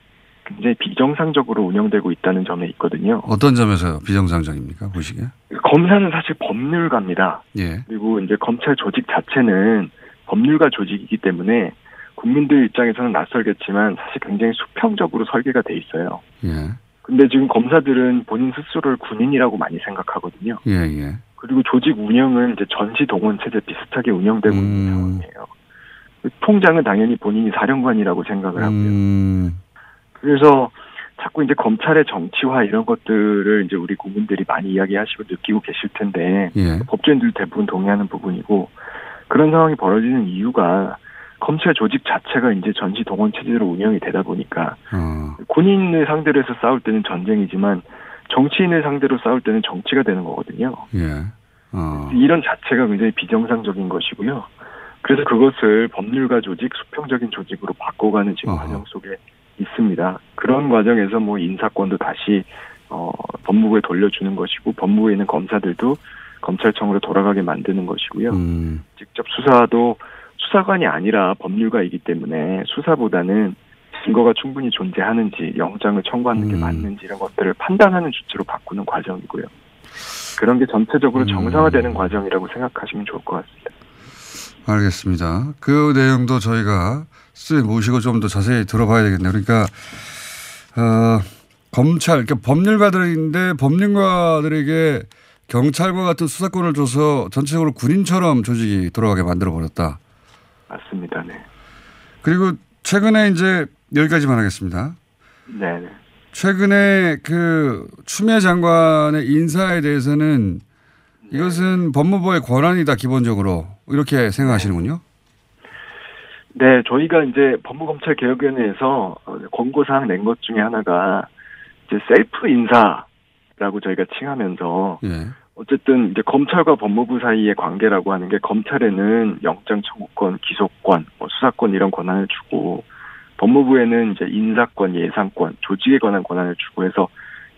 굉장히 비정상적으로 운영되고 있다는 점에 있거든요. 어떤 점에서 비정상적입니까? 보시기에? 검사는 사실 법률가입니다. 예. 그리고 이제 검찰 조직 자체는 법률가 조직이기 때문에 국민들 입장에서는 낯설겠지만 사실 굉장히 수평적으로 설계가 돼 있어요. 예. 근데 지금 검사들은 본인 스스로를 군인이라고 많이 생각하거든요. 예, 예. 그리고 조직 운영은 이제 전시 동원 체제 비슷하게 운영되고 음. 있는 상황이에요. 통장은 당연히 본인이 사령관이라고 생각을 하고요. 음, 그래서 자꾸 이제 검찰의 정치화 이런 것들을 이제 우리 국민들이 많이 이야기하시고 느끼고 계실 텐데 예. 법조인들 대부분 동의하는 부분이고 그런 상황이 벌어지는 이유가 검찰 조직 자체가 이제 전시 동원 체제로 운영이 되다 보니까 어, 군인을 상대로 해서 싸울 때는 전쟁이지만 정치인을 상대로 싸울 때는 정치가 되는 거거든요. 예. 어, 이런 자체가 굉장히 비정상적인 것이고요. 그래서 그것을 법률가 조직, 수평적인 조직으로 바꿔가는 지금 과정 속에 있습니다. 그런 과정에서 뭐 인사권도 다시 어, 법무부에 돌려주는 것이고 법무부에 있는 검사들도 검찰청으로 돌아가게 만드는 것이고요. 음, 직접 수사도 수사관이 아니라 법률가이기 때문에 수사보다는 증거가 충분히 존재하는지 영장을 청구하는 게 맞는지 이런 것들을 판단하는 주체로 바꾸는 과정이고요. 그런 게 전체적으로 정상화되는 과정이라고 생각하시면 좋을 것 같습니다. 알겠습니다. 그 내용도 저희가 스튜디오에 모시고 좀 더 자세히 들어봐야 되겠네요. 그러니까 어, 검찰, 그러니까 법률가들인데 법률가들에게 경찰과 같은 수사권을 줘서 전체적으로 군인처럼 조직이 돌아가게 만들어 버렸다. 맞습니다. 네. 그리고 최근에 이제 여기까지만 하겠습니다. 네. 네. 최근에 그 추미애 장관의 인사에 대해서는 이것은 법무부의 권한이다 기본적으로 이렇게 생각하시는군요. 네, 저희가 이제 법무검찰 개혁위원회에서 어, 권고사항 낸 것 중에 하나가 이제 셀프 인사라고 저희가 칭하면서 예. 어쨌든 이제 검찰과 법무부 사이의 관계라고 하는 게 검찰에는 영장 청구권, 기소권, 뭐 수사권 이런 권한을 주고 법무부에는 이제 인사권, 예산권, 조직에 관한 권한을 주고 해서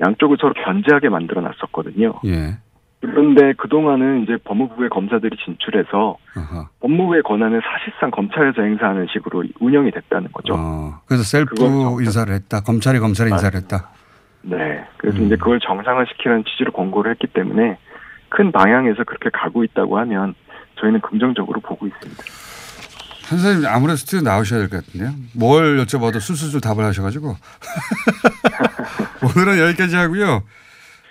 양쪽을 서로 견제하게 만들어 놨었거든요. 예. 그런데 그동안은 이제 법무부의 검사들이 진출해서 법무부의 권한을 사실상 검찰에서 행사하는 식으로 운영이 됐다는 거죠. 어, 그래서 셀프 인사를 했다. 검찰이 검찰에 인사를 했다. 네. 그래서 음. 이제 그걸 정상화시키는 취지로 권고를 했기 때문에 큰 방향에서 그렇게 가고 있다고 하면 저희는 긍정적으로 보고 있습니다. 선생님 아무래도 스튜디오 나오셔야 될 것 같은데요. 뭘 여쭤봐도 술술술 답을 하셔가지고 오늘은 여기까지 하고요.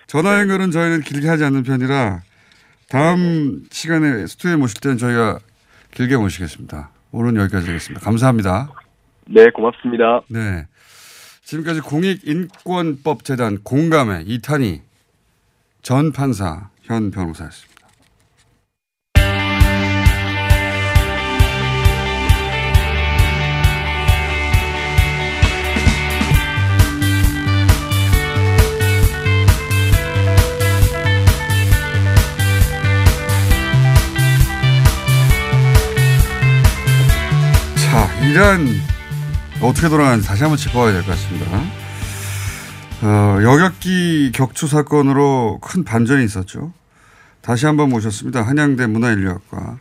전화 연결은 저희는 길게 하지 않는 편이라 다음 시간에 스튜디오에 모실 때는 저희가 길게 모시겠습니다. 오늘은 여기까지 하겠습니다. 감사합니다. 네, 고맙습니다. 네. 지금까지 공익인권법재단 공감의 이탄희 전 판사 현 변호사였습니다. 자, 이란 어떻게 돌아가는지 다시 한번 짚어봐야 될 것 같습니다. 어, 여객기 격추 사건으로 큰 반전이 있었죠. 다시 한번 모셨습니다. 한양대 문화인류학과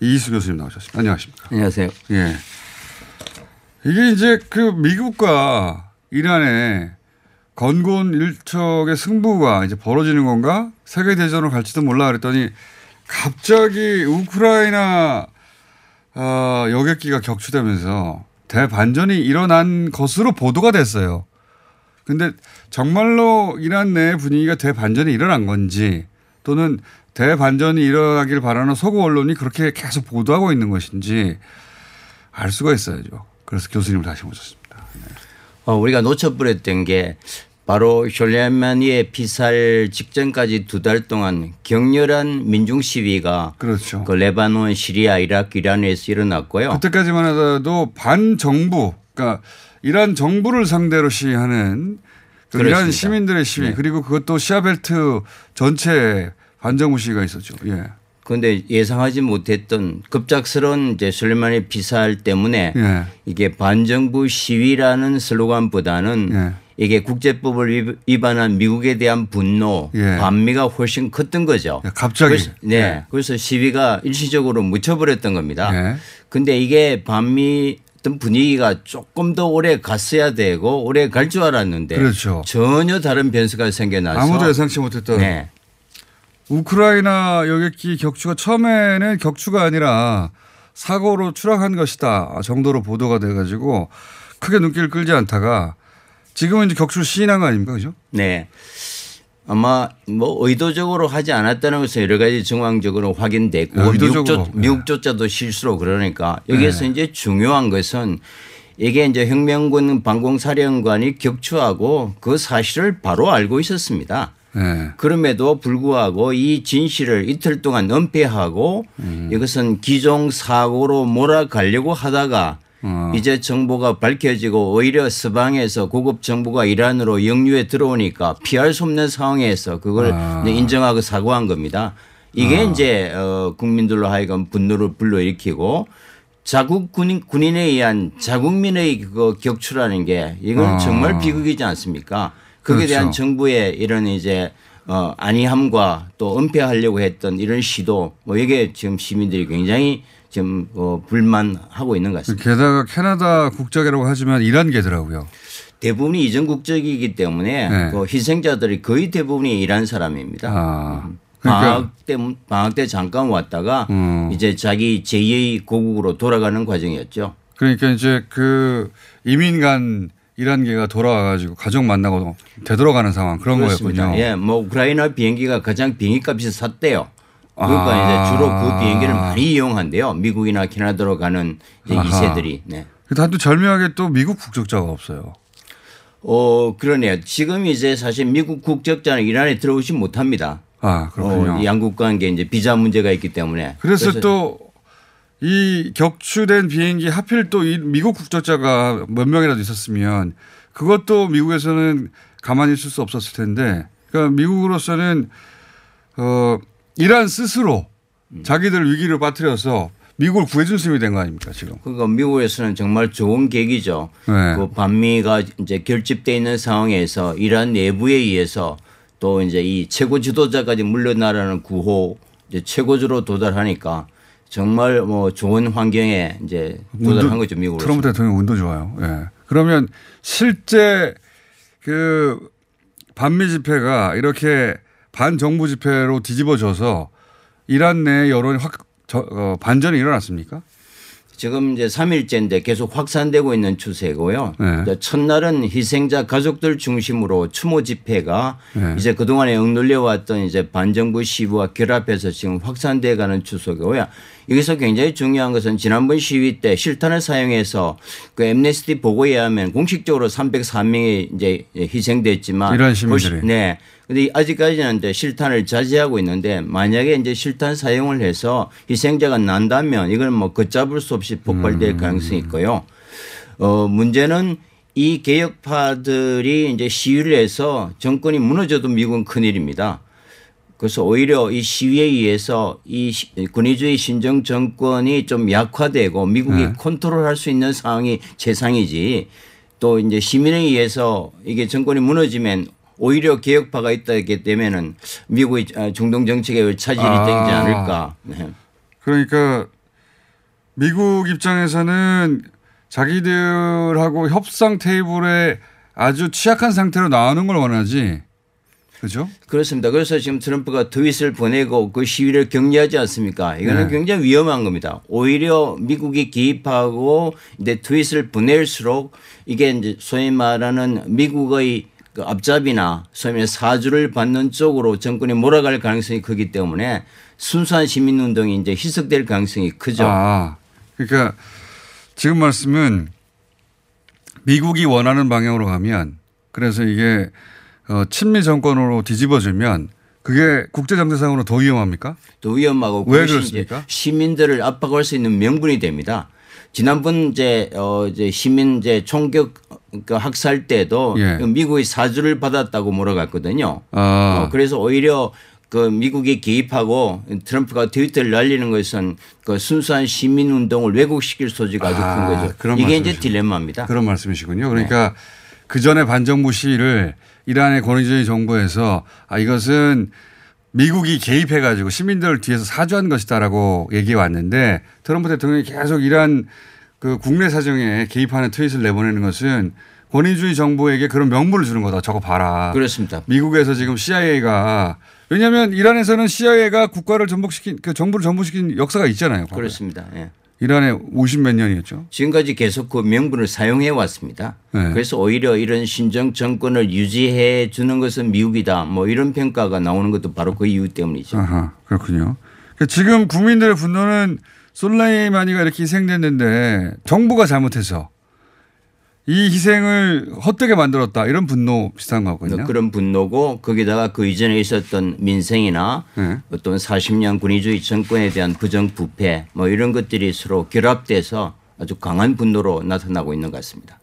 이희수 교수님 나오셨습니다. 안녕하십니까. 안녕하세요. 예. 이게 이제 그 미국과 이란의 건곤 일척의 승부가 이제 벌어지는 건가? 세계대전으로 갈지도 몰라 그랬더니 갑자기 우크라이나 어, 여객기가 격추되면서 대반전이 일어난 것으로 보도가 됐어요. 근데 정말로 이란 내 분위기가 대반전이 일어난 건지 또는 대반전이 일어나길 바라는 서구 언론이 그렇게 계속 보도하고 있는 것인지 알 수가 있어야죠. 그래서 교수님을 다시 모셨습니다. 어, 우리가 놓쳐버렸던 게 바로 숄레마니의 피살 직전까지 두 달 동안 격렬한 민중 시위가 그렇죠. 그 레바논, 시리아, 이라크, 이란에서 일어났고요. 그때까지만 하더라도 반정부, 그러니까 이란 정부를 상대로 시위하는 그 이란. 시민들의 시위 네. 그리고 그것도 시아벨트 전체 반정부 시위가 있었죠. 예. 그런데 예상하지 못했던 급작스러운 이제 술레마니 피살 때문에 예. 이게 반정부 시위라는 슬로건보다는 예. 이게 국제법을 위- 위반한 미국에 대한 분노, 예. 반미가 훨씬 컸던 거죠. 갑자기. 그래서, 네. 예. 그래서 시위가 일시적으로 묻혀버렸던 겁니다. 예. 근데 이게 반미 어떤 분위기가 조금 더 오래 갔어야 되고 오래 갈 줄 알았는데 그렇죠. 전혀 다른 변수가 생겨나서 아무도 예상치 못했던 네. 우크라이나 여객기 격추가 처음에는 격추가 아니라 사고로 추락한 것이다 정도로 보도가 돼가지고 크게 눈길을 끌지 않다가 지금은 이제 격추를 시인한 거 아닙니까, 그죠? 네. 아마 뭐 의도적으로 하지 않았다는 것은 여러 가지 정황적으로 확인됐고 아, 의도적으로. 미국조, 미국조차도 실수로 그러니까 여기에서 네. 이제 중요한 것은 이게 이제 혁명군 방공사령관이 격추하고 그 사실을 바로 알고 있었습니다. 네. 그럼에도 불구하고 이 진실을 이틀 동안 은폐하고 음. 이것은 기종 사고로 몰아가려고 하다가 어. 이제 정보가 밝혀지고 오히려 서방에서 고급 정보가 이란으로 영유에 들어오니까 피할 수 없는 상황에서 그걸 아. 인정하고 사과한 겁니다. 이게 아. 이제 어 국민들로 하여금 분노를 불러일으키고 자국 군인, 군인에 의한 자국민의 그 격추라는 게 이건 아. 정말 비극이지 않습니까? 거기에 대한 그렇죠. 정부의 이런 이제 어 안이함과 또 은폐하려고 했던 이런 시도 뭐 이게 지금 시민들이 굉장히 지금 어 불만하고 있는 것 같습니다. 게다가 캐나다 국적이라고 하지만 이란 계더라고요. 대부분이 이전 국적이기 때문에 네. 그 희생자들이 거의 대부분이 이란 사람입니다. 아, 방학 그러니까. 때 방학 때 잠깐 왔다가 음. 이제 자기 제2의 고국으로 돌아가는 과정이었죠. 그러니까 이제 그 이민 간 이란계가 돌아와가지고 가족 만나고 되돌아가는 상황 그런 그렇습니다. 거였군요. 예, 뭐 우크라이나 비행기가 가장 비행기값이 쌌대요. 그러니까 아. 이제 주로 그 비행기를 많이 이용한대요. 미국이나 캐나다로 가는 이제 아하. 2세들이. 네. 단또 절묘하게 또 미국 국적자가 없어요. 어, 그러네요. 지금 이제 사실 미국 국적자는 이란에 들어오지 못합니다. 아 그렇군요. 어, 양국 관계 이제 비자 문제가 있기 때문에. 그래서 또 이 격추된 비행기 하필 또 이 미국 국적자가 몇 명이라도 있었으면 그것도 미국에서는 가만히 있을 수 없었을 텐데 그러니까 미국으로서는 어 이란 스스로 자기들 위기를 빠뜨려서 미국을 구해준 셈이 된 거 아닙니까 지금? 그러니까 미국에서는 정말 좋은 계기죠. 네. 그 반미가 이제 결집돼 있는 상황에서 이란 내부에 의해서 또 이제 이 최고 지도자까지 물러나라는 구호 이제 최고조로 도달하니까 정말 뭐 좋은 환경에 이제 도달한 거죠 미국으로. 트럼프 대통령 운도 좋아요. 예. 그러면 실제 그 반미 집회가 이렇게 반정부 집회로 뒤집어져서 이란 내 여론이 확 저, 어, 반전이 일어났습니까? 지금 이제 3일째인데 계속 확산되고 있는 추세고요. 네. 첫날은 희생자 가족들 중심으로 추모 집회가 네. 이제 그동안에 억눌려 왔던 이제 반정부 시위와 결합해서 지금 확산돼 가는 추세고요. 여기서 굉장히 중요한 것은 지난번 시위 때 실탄을 사용해서 그 엠네스티 보고에 의하면 공식적으로 304명이 이제 희생됐지만 이란 시민들이. 그 시- 네. 근데 아직까지는 이제 실탄을 자제하고 있는데 만약에 이제 실탄 사용을 해서 희생자가 난다면 이건 뭐 걷잡을 수 없이 폭발될 가능성이 있고요. 어, 문제는 이 개혁파들이 이제 시위를 해서 정권이 무너져도 미국은 큰일입니다. 그래서 오히려 이 시위에 의해서 이 시- 군의주의 신정 정권이 좀 약화되고 미국이 네. 컨트롤할 수 있는 상황이 최상이지 또 이제 시민에 의해서 이게 정권이 무너지면 오히려 개혁파가 있다게 되면은 미국의 아, 중동 정책에 차질이 아. 되지 않을까. 네. 그러니까 미국 입장에서는 자기들하고 협상 테이블에 아주 취약한 상태로 나오는 걸 원하지. 그죠? 그렇습니다. 그래서 지금 트럼프가 트윗을 보내고 그 시위를 격려하지 않습니까? 이거는 네. 굉장히 위험한 겁니다. 오히려 미국이 개입하고 이제 트윗을 보낼수록 이게 이제 소위 말하는 미국의 그 앞잡이나 소위 말해 사주를 받는 쪽으로 정권이 몰아갈 가능성이 크기 때문에 순수한 시민운동이 이제 희석될 가능성이 크죠. 아, 그러니까 지금 말씀은 미국이 원하는 방향으로 가면 그래서 이게 어, 친미 정권으로 뒤집어지면 그게 국제 정세상으로 더 위험합니까? 더 위험하고 왜 그렇습니까? 이제 시민들을 압박할 수 있는 명분이 됩니다. 지난번 이제 어 이제 시민 이제 총격 그 학살 때도 예. 미국의 사주를 받았다고 몰아갔거든요. 아. 어, 그래서 오히려 그 미국이 개입하고 트럼프가 트위터를 날리는 것은 그 순수한 시민 운동을 왜곡시킬 소지가 아주 아, 큰 거죠. 그런 이게 이제 말씀이시군요. 딜레마입니다. 그런 말씀이시군요. 그러니까 그 전에 반정부 시위를 이란의 권위주의 정부에서 아 이것은 미국이 개입해 가지고 시민들을 뒤에서 사주한 것이다라고 얘기해 왔는데 트럼프 대통령이 계속 이란 그 국내 사정에 개입하는 트윗을 내보내는 것은 권위주의 정부에게 그런 명분을 주는 거다. 저거 봐라. 그렇습니다. 미국에서 지금 CIA가 왜냐하면 이란에서는 CIA가 국가를 전복시킨 그 정부를 전복시킨 역사가 있잖아요. 과거에. 그렇습니다. 예. 이란에 50몇 년이었죠. 지금까지 계속 그 명분을 사용해 왔습니다. 네. 그래서 오히려 이런 신정 정권을 유지해 주는 것은 미국이다. 뭐 이런 평가가 나오는 것도 바로 그 이유 때문이죠. 아하, 그렇군요. 그러니까 지금 국민들의 분노는 솔라이마니가 이렇게 희생됐는데 정부가 잘못해서 이 희생을 헛되게 만들었다 이런 분노 비슷한 거거든요. 그런 분노고 거기다가 그 이전에 있었던 민생이나 네. 어떤 40년 군의주의 정권에 대한 부정부패 뭐 이런 것들이 서로 결합돼서 아주 강한 분노로 나타나고 있는 것 같습니다.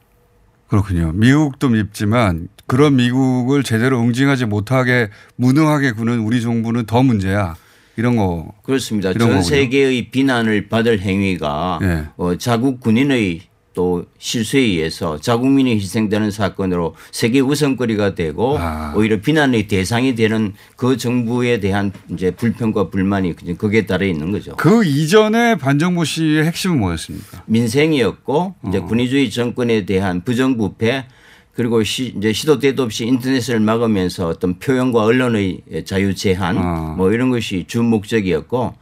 그렇군요. 미국도 밉지만 그런 미국을 제대로 응징하지 못하게 무능하게 구는 우리 정부는 더 문제야. 이런 거. 그렇습니다. 이런 전 거군요. 세계의 비난을 받을 행위가 예. 어, 자국 군인의 또 실수에 의해서 자국민이 희생되는 사건으로 세계 우선거리가 되고 아. 오히려 비난의 대상이 되는 그 정부에 대한 이제 불평과 불만이 거기에 따라 있는 거죠. 그 이전에 반정부 시의 핵심은 뭐였습니까? 민생이었고 이제 어. 군의주의 정권에 대한 부정부패 그리고 시, 이제 시도 때도 없이 인터넷을 막으면서 어떤 표현과 언론의 자유 제한 뭐 이런 것이 주 목적이었고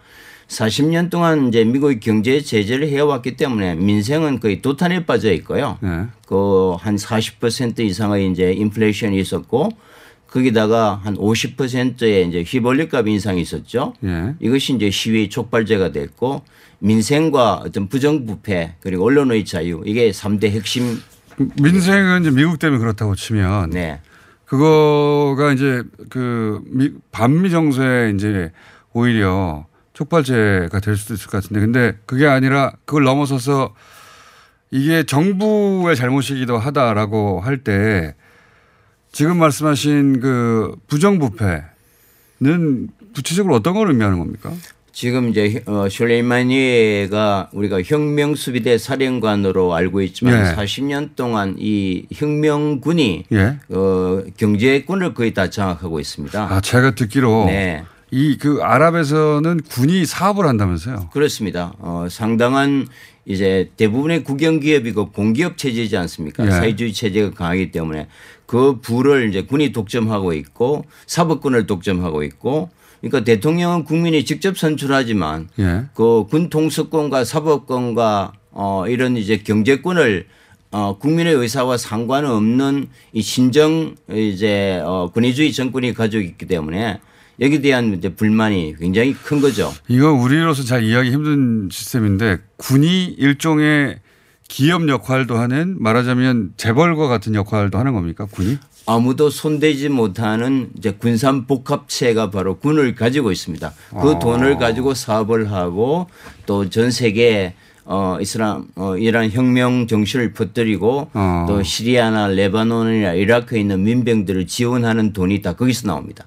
40년 동안 이제 미국의 경제 제재를 해왔기 때문에 민생은 거의 도탄에 빠져 있고요. 네. 그한 40% 이상의 이제 인플레이션이 있었고 거기다가 한 50%의 이제 휘발유값 인상이 있었죠. 예. 이것이 이제 시위 촉발제가 됐고 민생과 어떤 부정부패 그리고 언론의 자유 이게 3대 핵심 민생은 이제 미국 때문에 그렇다고 치면 네. 그거가 이제 그 미, 반미 정서에 이제 오히려 촉발제가 될 수도 있을 것 같은데 근데 그게 아니라 그걸 넘어서서 이게 정부의 잘못이기도 하다라고 할 때 지금 말씀하신 그 부정부패는 구체적으로 어떤 걸 의미하는 겁니까? 지금 이제 어, 슐레이마니에가 우리가 혁명수비대 사령관으로 알고 있지만 예. 40년 동안 이 혁명군이 예. 어, 경제권을 거의 다 장악하고 있습니다. 아, 제가 듣기로 네. 이 그 아랍에서는 군이 사업을 한다면서요. 그렇습니다. 어, 상당한 이제 대부분의 국영 기업이고 공기업 체제이지 않습니까? 예. 사회주의 체제가 강하기 때문에 그 부를 이제 군이 독점하고 있고 사법권을 독점하고 있고 그러니까 대통령은 국민이 직접 선출하지만 예. 그군 통수권과 사법권과 어 이런 이제 경제권을 어 국민의 의사와 상관없는 이 신정 이제 어 권위주의 정권이 가지고 있기 때문에 여기에 대한 이제 불만이 굉장히 큰 거죠. 이거 우리로서 잘 이해하기 힘든 시스템인데 군이 일종의 기업 역할도 하는 말하자면 재벌과 같은 역할도 하는 겁니까 군이? 아무도 손대지 못하는 이제 군산 복합체가 바로 군을 가지고 있습니다. 그 아. 돈을 가지고 사업을 하고 또 전 세계 어 이슬람 어 이란 혁명 정신을 퍼뜨리고 어. 또 시리아나 레바논이나 이라크에 있는 민병들을 지원하는 돈이 다 거기서 나옵니다.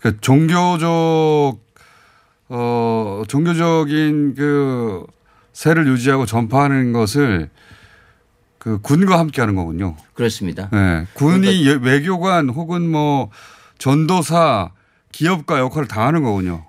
그 종교적 어 종교적인 그 세를 유지하고 전파하는 것을 그 군과 함께 하는 거군요. 그렇습니다. 네. 군이 외교관 혹은 뭐 전도사 기업가 역할을 다 하는 거군요.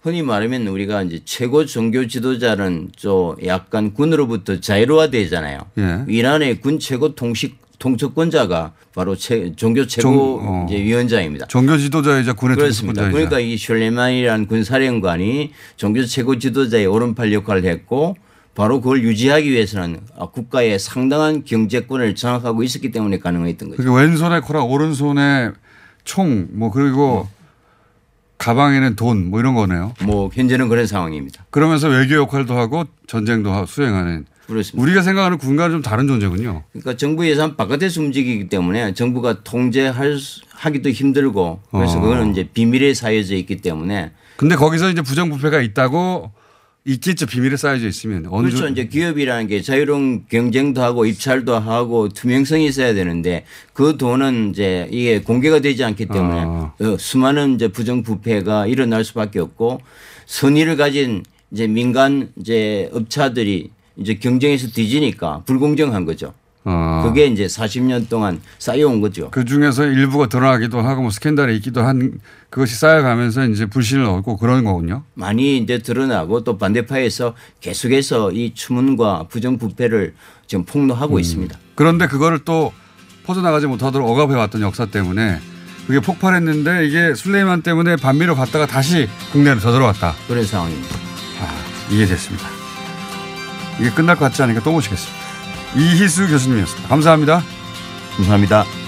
흔히 말하면 우리가 이제 최고 종교 지도자는 좀 약간 군으로부터 자유로화되잖아요. 예. 이란의 군 최고 통식 통첩권자가 바로 최, 종교 최고 종- 어. 이제 위원장입니다. 종교 지도자이자 군의 그렇습니다. 그러니까 이 슐레만이라는 군 사령관이 종교 최고 지도자의 오른팔 역할을 했고 바로 그걸 유지하기 위해서는 아, 국가의 상당한 경제권을 장악하고 있었기 때문에 가능했던 거죠. 그게 왼손에 코라 오른손에 총 뭐 그리고 가방에는 돈 뭐 이런 거네요. 뭐 현재는 그런 상황입니다. 그러면서 외교 역할도 하고 전쟁도 하- 수행하는 그렇습니다. 우리가 생각하는 군과는 좀 다른 존재군요. 그러니까 정부 예산 바깥에서 움직이기 때문에 정부가 통제할 수- 하기도 힘들고 그래서 어. 그거는 이제 비밀에 쌓여져 있기 때문에 근데 거기서 이제 부정부패가 있다고 있겠죠. 비밀에 쌓여져 있으면 어느 그렇죠. 정도 이제 기업이라는 게 자유로운 경쟁도 하고 입찰도 하고 투명성이 있어야 되는데 그 돈은 이제 이게 공개가 되지 않기 때문에 아. 어, 수많은 이제 부정부패가 일어날 수밖에 없고 선의를 가진 이제 민간 이제 업체들이 이제 경쟁에서 뒤지니까 불공정한 거죠. 어. 그게 이제 40년 동안 쌓여온 거죠. 그 중에서 일부가 드러나기도 하고 뭐 스캔들이 있기도 한 그것이 쌓여가면서 이제 불신을 얻고 그런 거군요. 많이 이제 드러나고 또 반대파에서 계속해서 이 추문과 부정부패를 지금 폭로하고 음. 있습니다. 그런데 그거를 또 퍼져나가지 못하도록 억압해왔던 역사 때문에 그게 폭발했는데 이게 술레이만 때문에 반미로 갔다가 다시 국내로 되돌아왔다. 그런 상황입니다. 아, 이해됐습니다. 이게 끝날 것 같지 않으니까 또 모시겠습니다. 이희수 교수님이었습니다. 감사합니다. 감사합니다.